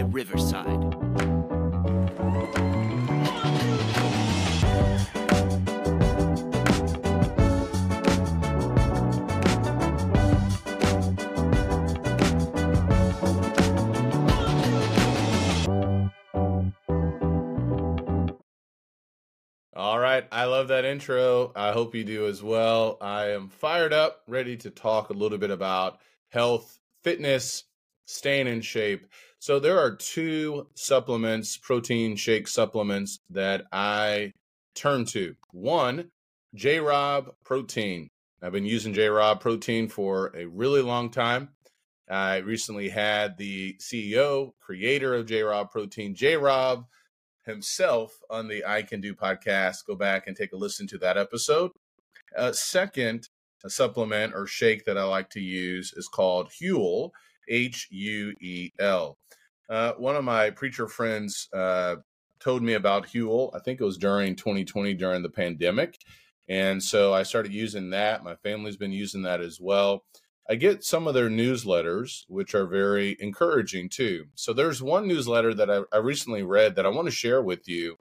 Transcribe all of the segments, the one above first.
by Riverside. All right. I love that intro. I hope you do as well. I am fired up, ready to talk a little bit about health, fitness, staying in shape. So, there are two supplements, protein shake supplements, that I turn to. One, Jay Robb Protein. I've been using Jay Robb Protein for a really long time. I recently had the CEO, creator of Jay Robb Protein, Jay Robb himself on the I Can Do podcast. Go back and take a listen to that episode. Second, a supplement or shake that I like to use is called Huel, H U E L. Uh, one of my preacher friends uh, told me about Huel. I think it was during 2020 during the pandemic. And so I started using that. My family's been using that as well. I get some of their newsletters, which are very encouraging too. So there's one newsletter that I, I recently read that I want to share with you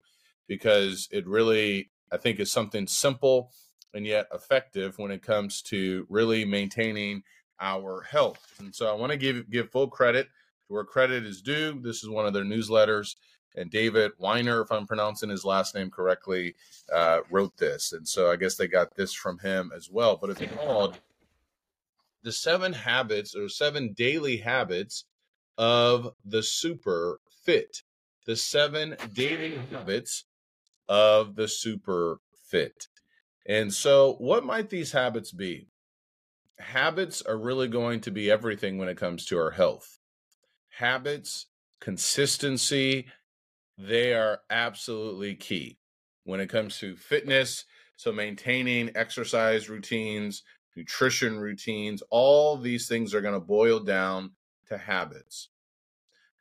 because it really, I think, is something simple and yet effective when it comes to really maintaining our health. And so I want to give give full credit where credit is due. This is one of their newsletters, and David Weiner, if I'm pronouncing his last name correctly, uh, wrote this. And so I guess they got this from him as well. But it's called the seven habits or seven daily habits of the super fit. The seven daily habits of the super fit. And so, what might these habits be? Habits are really going to be everything when it comes to our health. Habits, consistency, they are absolutely key when it comes to fitness. So, maintaining exercise routines, nutrition routines, all these things are going to boil down to habits.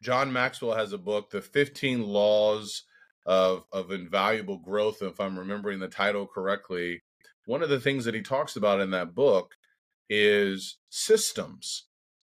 John Maxwell has a book, The 15 Laws of, of Invaluable Growth. If I'm remembering the title correctly, one of the things that he talks about in that book is systems.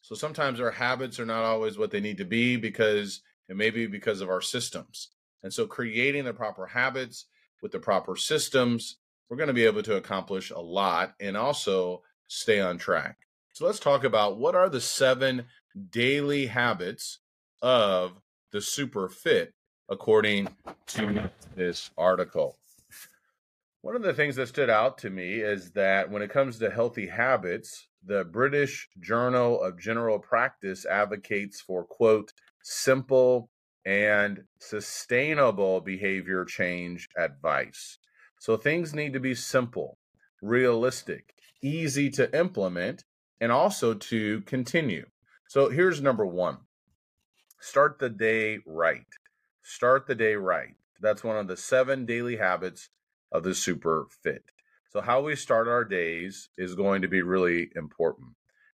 So sometimes our habits are not always what they need to be because it may be because of our systems. And so creating the proper habits with the proper systems we're going to be able to accomplish a lot and also stay on track. So let's talk about what are the seven daily habits of the super fit according to this article. One of the things that stood out to me is that when it comes to healthy habits, the British Journal of General Practice advocates for, quote, simple and sustainable behavior change advice. So things need to be simple, realistic, easy to implement, and also to continue. So here's number one start the day right. Start the day right. That's one of the seven daily habits of the super fit. So, how we start our days is going to be really important.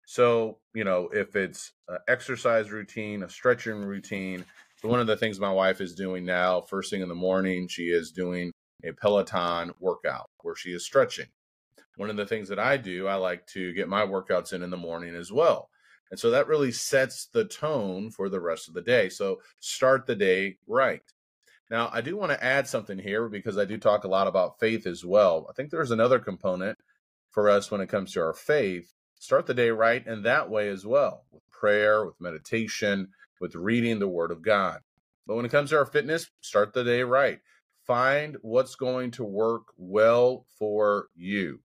So, you know, if it's an exercise routine, a stretching routine, so one of the things my wife is doing now, first thing in the morning, she is doing a Peloton workout where she is stretching. One of the things that I do, I like to get my workouts in in the morning as well. And so that really sets the tone for the rest of the day. So start the day right. Now, I do want to add something here because I do talk a lot about faith as well. I think there's another component for us when it comes to our faith. Start the day right in that way as well with prayer, with meditation, with reading the Word of God. But when it comes to our fitness, start the day right find what's going to work well for you,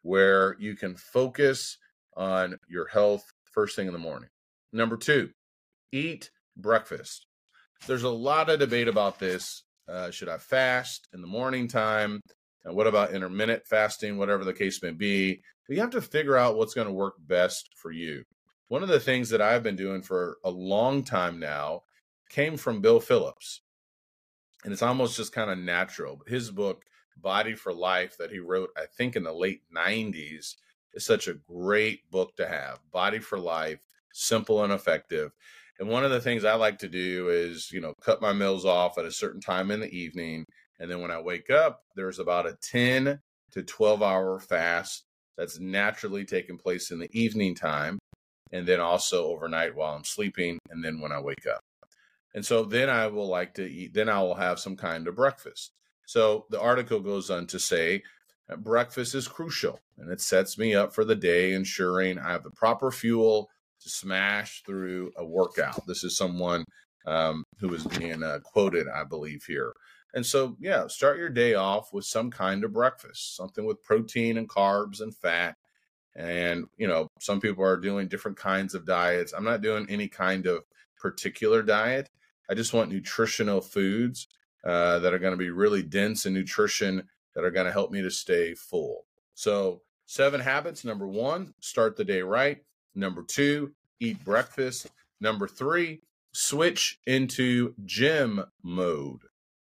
where you can focus on your health first thing in the morning. Number two, eat breakfast. There's a lot of debate about this. Uh, should I fast in the morning time? And what about intermittent fasting, whatever the case may be? You have to figure out what's going to work best for you. One of the things that I've been doing for a long time now came from Bill Phillips and it's almost just kind of natural. His book, Body for Life, that he wrote, I think in the late 90s, is such a great book to have. Body for Life, simple and effective. And one of the things I like to do is, you know, cut my meals off at a certain time in the evening. And then when I wake up, there's about a 10 to 12 hour fast that's naturally taking place in the evening time. And then also overnight while I'm sleeping. And then when I wake up. And so then I will like to eat, then I will have some kind of breakfast. So the article goes on to say breakfast is crucial and it sets me up for the day, ensuring I have the proper fuel to smash through a workout. This is someone um, who is being uh, quoted, I believe, here. And so, yeah, start your day off with some kind of breakfast, something with protein and carbs and fat. And, you know, some people are doing different kinds of diets. I'm not doing any kind of particular diet. I just want nutritional foods uh, that are going to be really dense in nutrition that are going to help me to stay full. So, seven habits. Number one, start the day right. Number two, eat breakfast. Number three, switch into gym mode.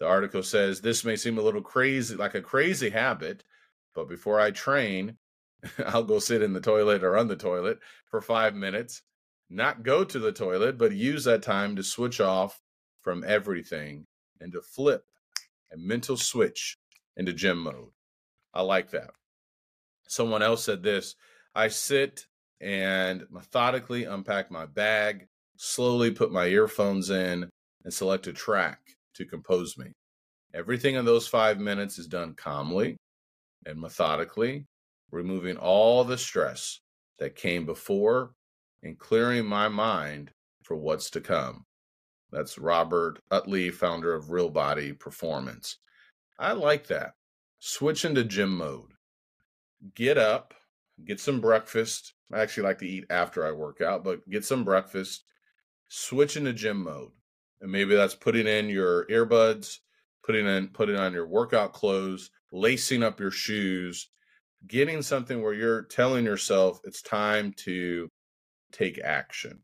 The article says this may seem a little crazy, like a crazy habit, but before I train, I'll go sit in the toilet or on the toilet for five minutes, not go to the toilet, but use that time to switch off from everything and to flip a mental switch into gym mode. I like that. Someone else said this I sit and methodically unpack my bag, slowly put my earphones in, and select a track to compose me. Everything in those five minutes is done calmly and methodically, removing all the stress that came before and clearing my mind for what's to come. That's Robert Utley, founder of Real Body Performance. I like that. Switch into gym mode. Get up, get some breakfast. I actually like to eat after I work out, but get some breakfast. Switch into gym mode and maybe that's putting in your earbuds, putting in putting on your workout clothes, lacing up your shoes, getting something where you're telling yourself it's time to take action.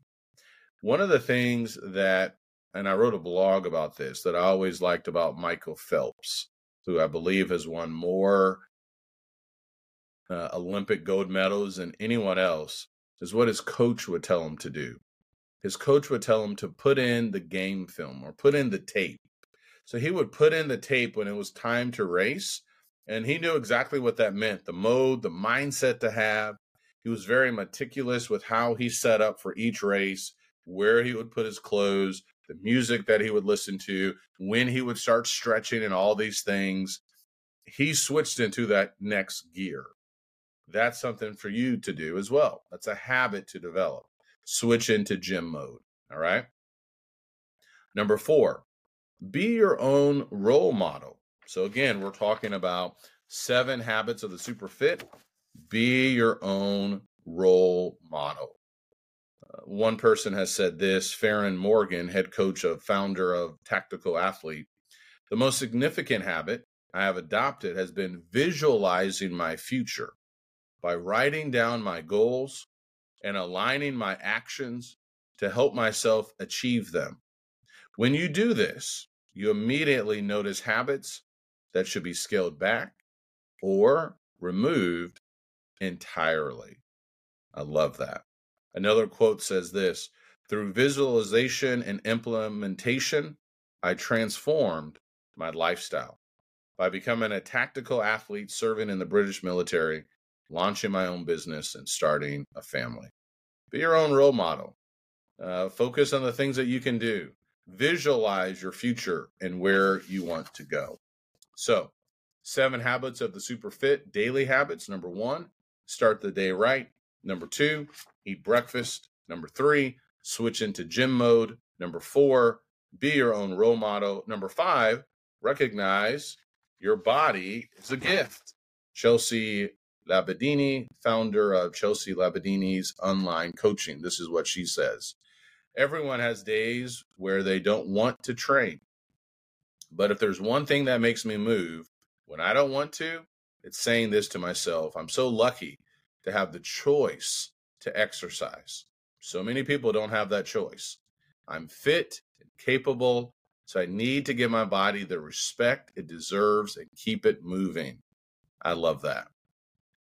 One of the things that and I wrote a blog about this that I always liked about Michael Phelps, who I believe has won more uh, Olympic gold medals than anyone else, is what his coach would tell him to do his coach would tell him to put in the game film or put in the tape. So he would put in the tape when it was time to race. And he knew exactly what that meant the mode, the mindset to have. He was very meticulous with how he set up for each race, where he would put his clothes, the music that he would listen to, when he would start stretching, and all these things. He switched into that next gear. That's something for you to do as well. That's a habit to develop switch into gym mode. All right. Number four, be your own role model. So, again, we're talking about seven habits of the super fit. Be your own role model. Uh, one person has said this Farron Morgan, head coach of founder of Tactical Athlete. The most significant habit I have adopted has been visualizing my future by writing down my goals, and aligning my actions to help myself achieve them. When you do this, you immediately notice habits that should be scaled back or removed entirely. I love that. Another quote says this through visualization and implementation, I transformed my lifestyle. By becoming a tactical athlete serving in the British military, launching my own business, and starting a family. Be your own role model. Uh, focus on the things that you can do. Visualize your future and where you want to go. So, seven habits of the super fit daily habits. Number one, start the day right. Number two, eat breakfast. Number three, switch into gym mode. Number four, be your own role model. Number five, recognize your body is a gift. Chelsea Labadini, founder of Chelsea Labadini's online coaching. This is what she says. Everyone has days where they don't want to train. But if there's one thing that makes me move when I don't want to, it's saying this to myself I'm so lucky to have the choice to exercise. So many people don't have that choice. I'm fit and capable. So I need to give my body the respect it deserves and keep it moving. I love that.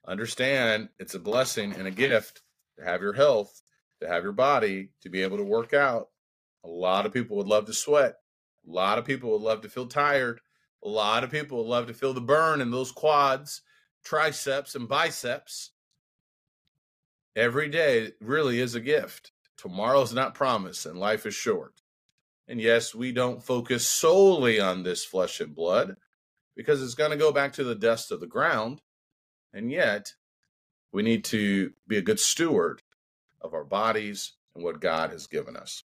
Understand it's a blessing and a gift to have your health, to have your body, to be able to work out. A lot of people would love to sweat. A lot of people would love to feel tired. A lot of people would love to feel the burn in those quads, triceps, and biceps. Every day really is a gift. Tomorrow's not promised, and life is short. And yes, we don't focus solely on this flesh and blood because it's going to go back to the dust of the ground. And yet, we need to be a good steward of our bodies and what God has given us.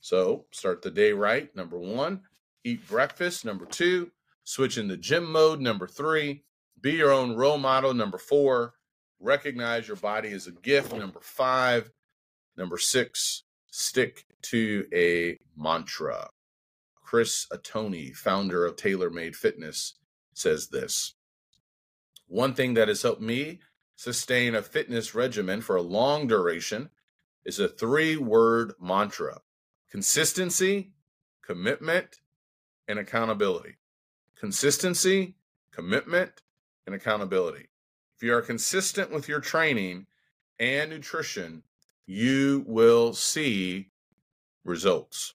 So, start the day right. Number one, eat breakfast. Number two, switch into gym mode. Number three, be your own role model. Number four, recognize your body as a gift. Number five, number six, stick to a mantra. Chris Atoni, founder of TaylorMade Fitness, says this One thing that has helped me sustain a fitness regimen for a long duration is a three word mantra consistency, commitment, and accountability. Consistency, commitment, and accountability. If you are consistent with your training and nutrition, you will see results.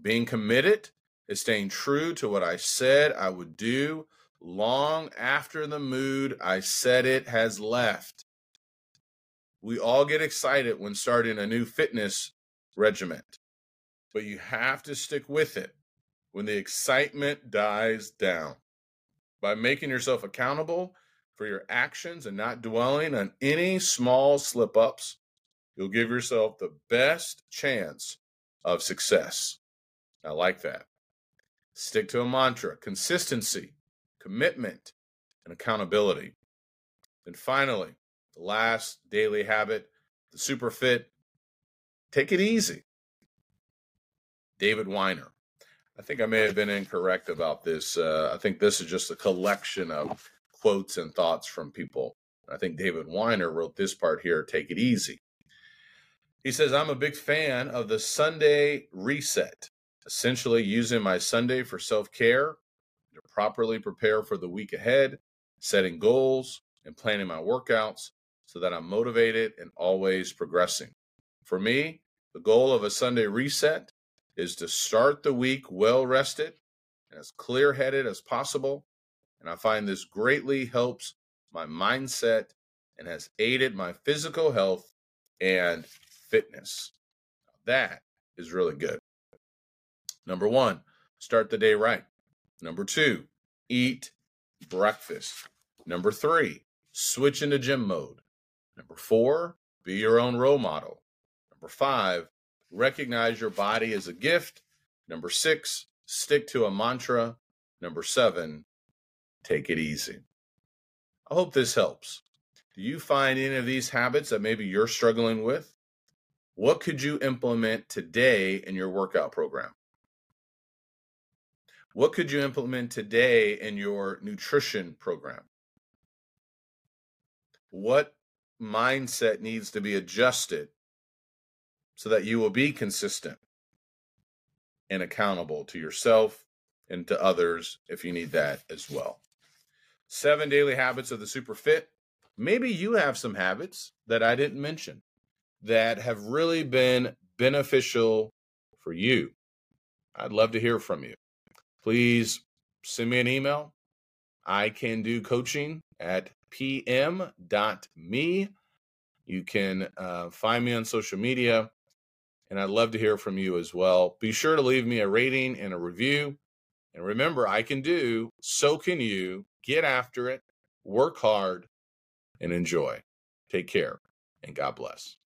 Being committed is staying true to what I said I would do long after the mood I said it has left. We all get excited when starting a new fitness regiment, but you have to stick with it when the excitement dies down. By making yourself accountable for your actions and not dwelling on any small slip ups, you'll give yourself the best chance of success. I like that. Stick to a mantra consistency, commitment, and accountability. And finally, the last daily habit, the super fit, take it easy. David Weiner. I think I may have been incorrect about this. Uh, I think this is just a collection of quotes and thoughts from people. I think David Weiner wrote this part here take it easy. He says, I'm a big fan of the Sunday reset, essentially using my Sunday for self care to properly prepare for the week ahead, setting goals, and planning my workouts so that I'm motivated and always progressing. For me, the goal of a Sunday reset is to start the week well rested and as clear headed as possible. And I find this greatly helps my mindset and has aided my physical health and fitness. That is really good. Number one, start the day right. Number two, eat breakfast. Number three, switch into gym mode. Number four, be your own role model. Number five, recognize your body as a gift. Number six, stick to a mantra. Number seven, take it easy. I hope this helps. Do you find any of these habits that maybe you're struggling with? What could you implement today in your workout program? What could you implement today in your nutrition program? What mindset needs to be adjusted so that you will be consistent and accountable to yourself and to others if you need that as well? Seven daily habits of the super fit. Maybe you have some habits that I didn't mention that have really been beneficial for you. I'd love to hear from you. Please send me an email. I can do coaching at pm.me. You can uh, find me on social media, and I'd love to hear from you as well. Be sure to leave me a rating and a review. And remember, I can do, so can you. Get after it, work hard, and enjoy. Take care, and God bless.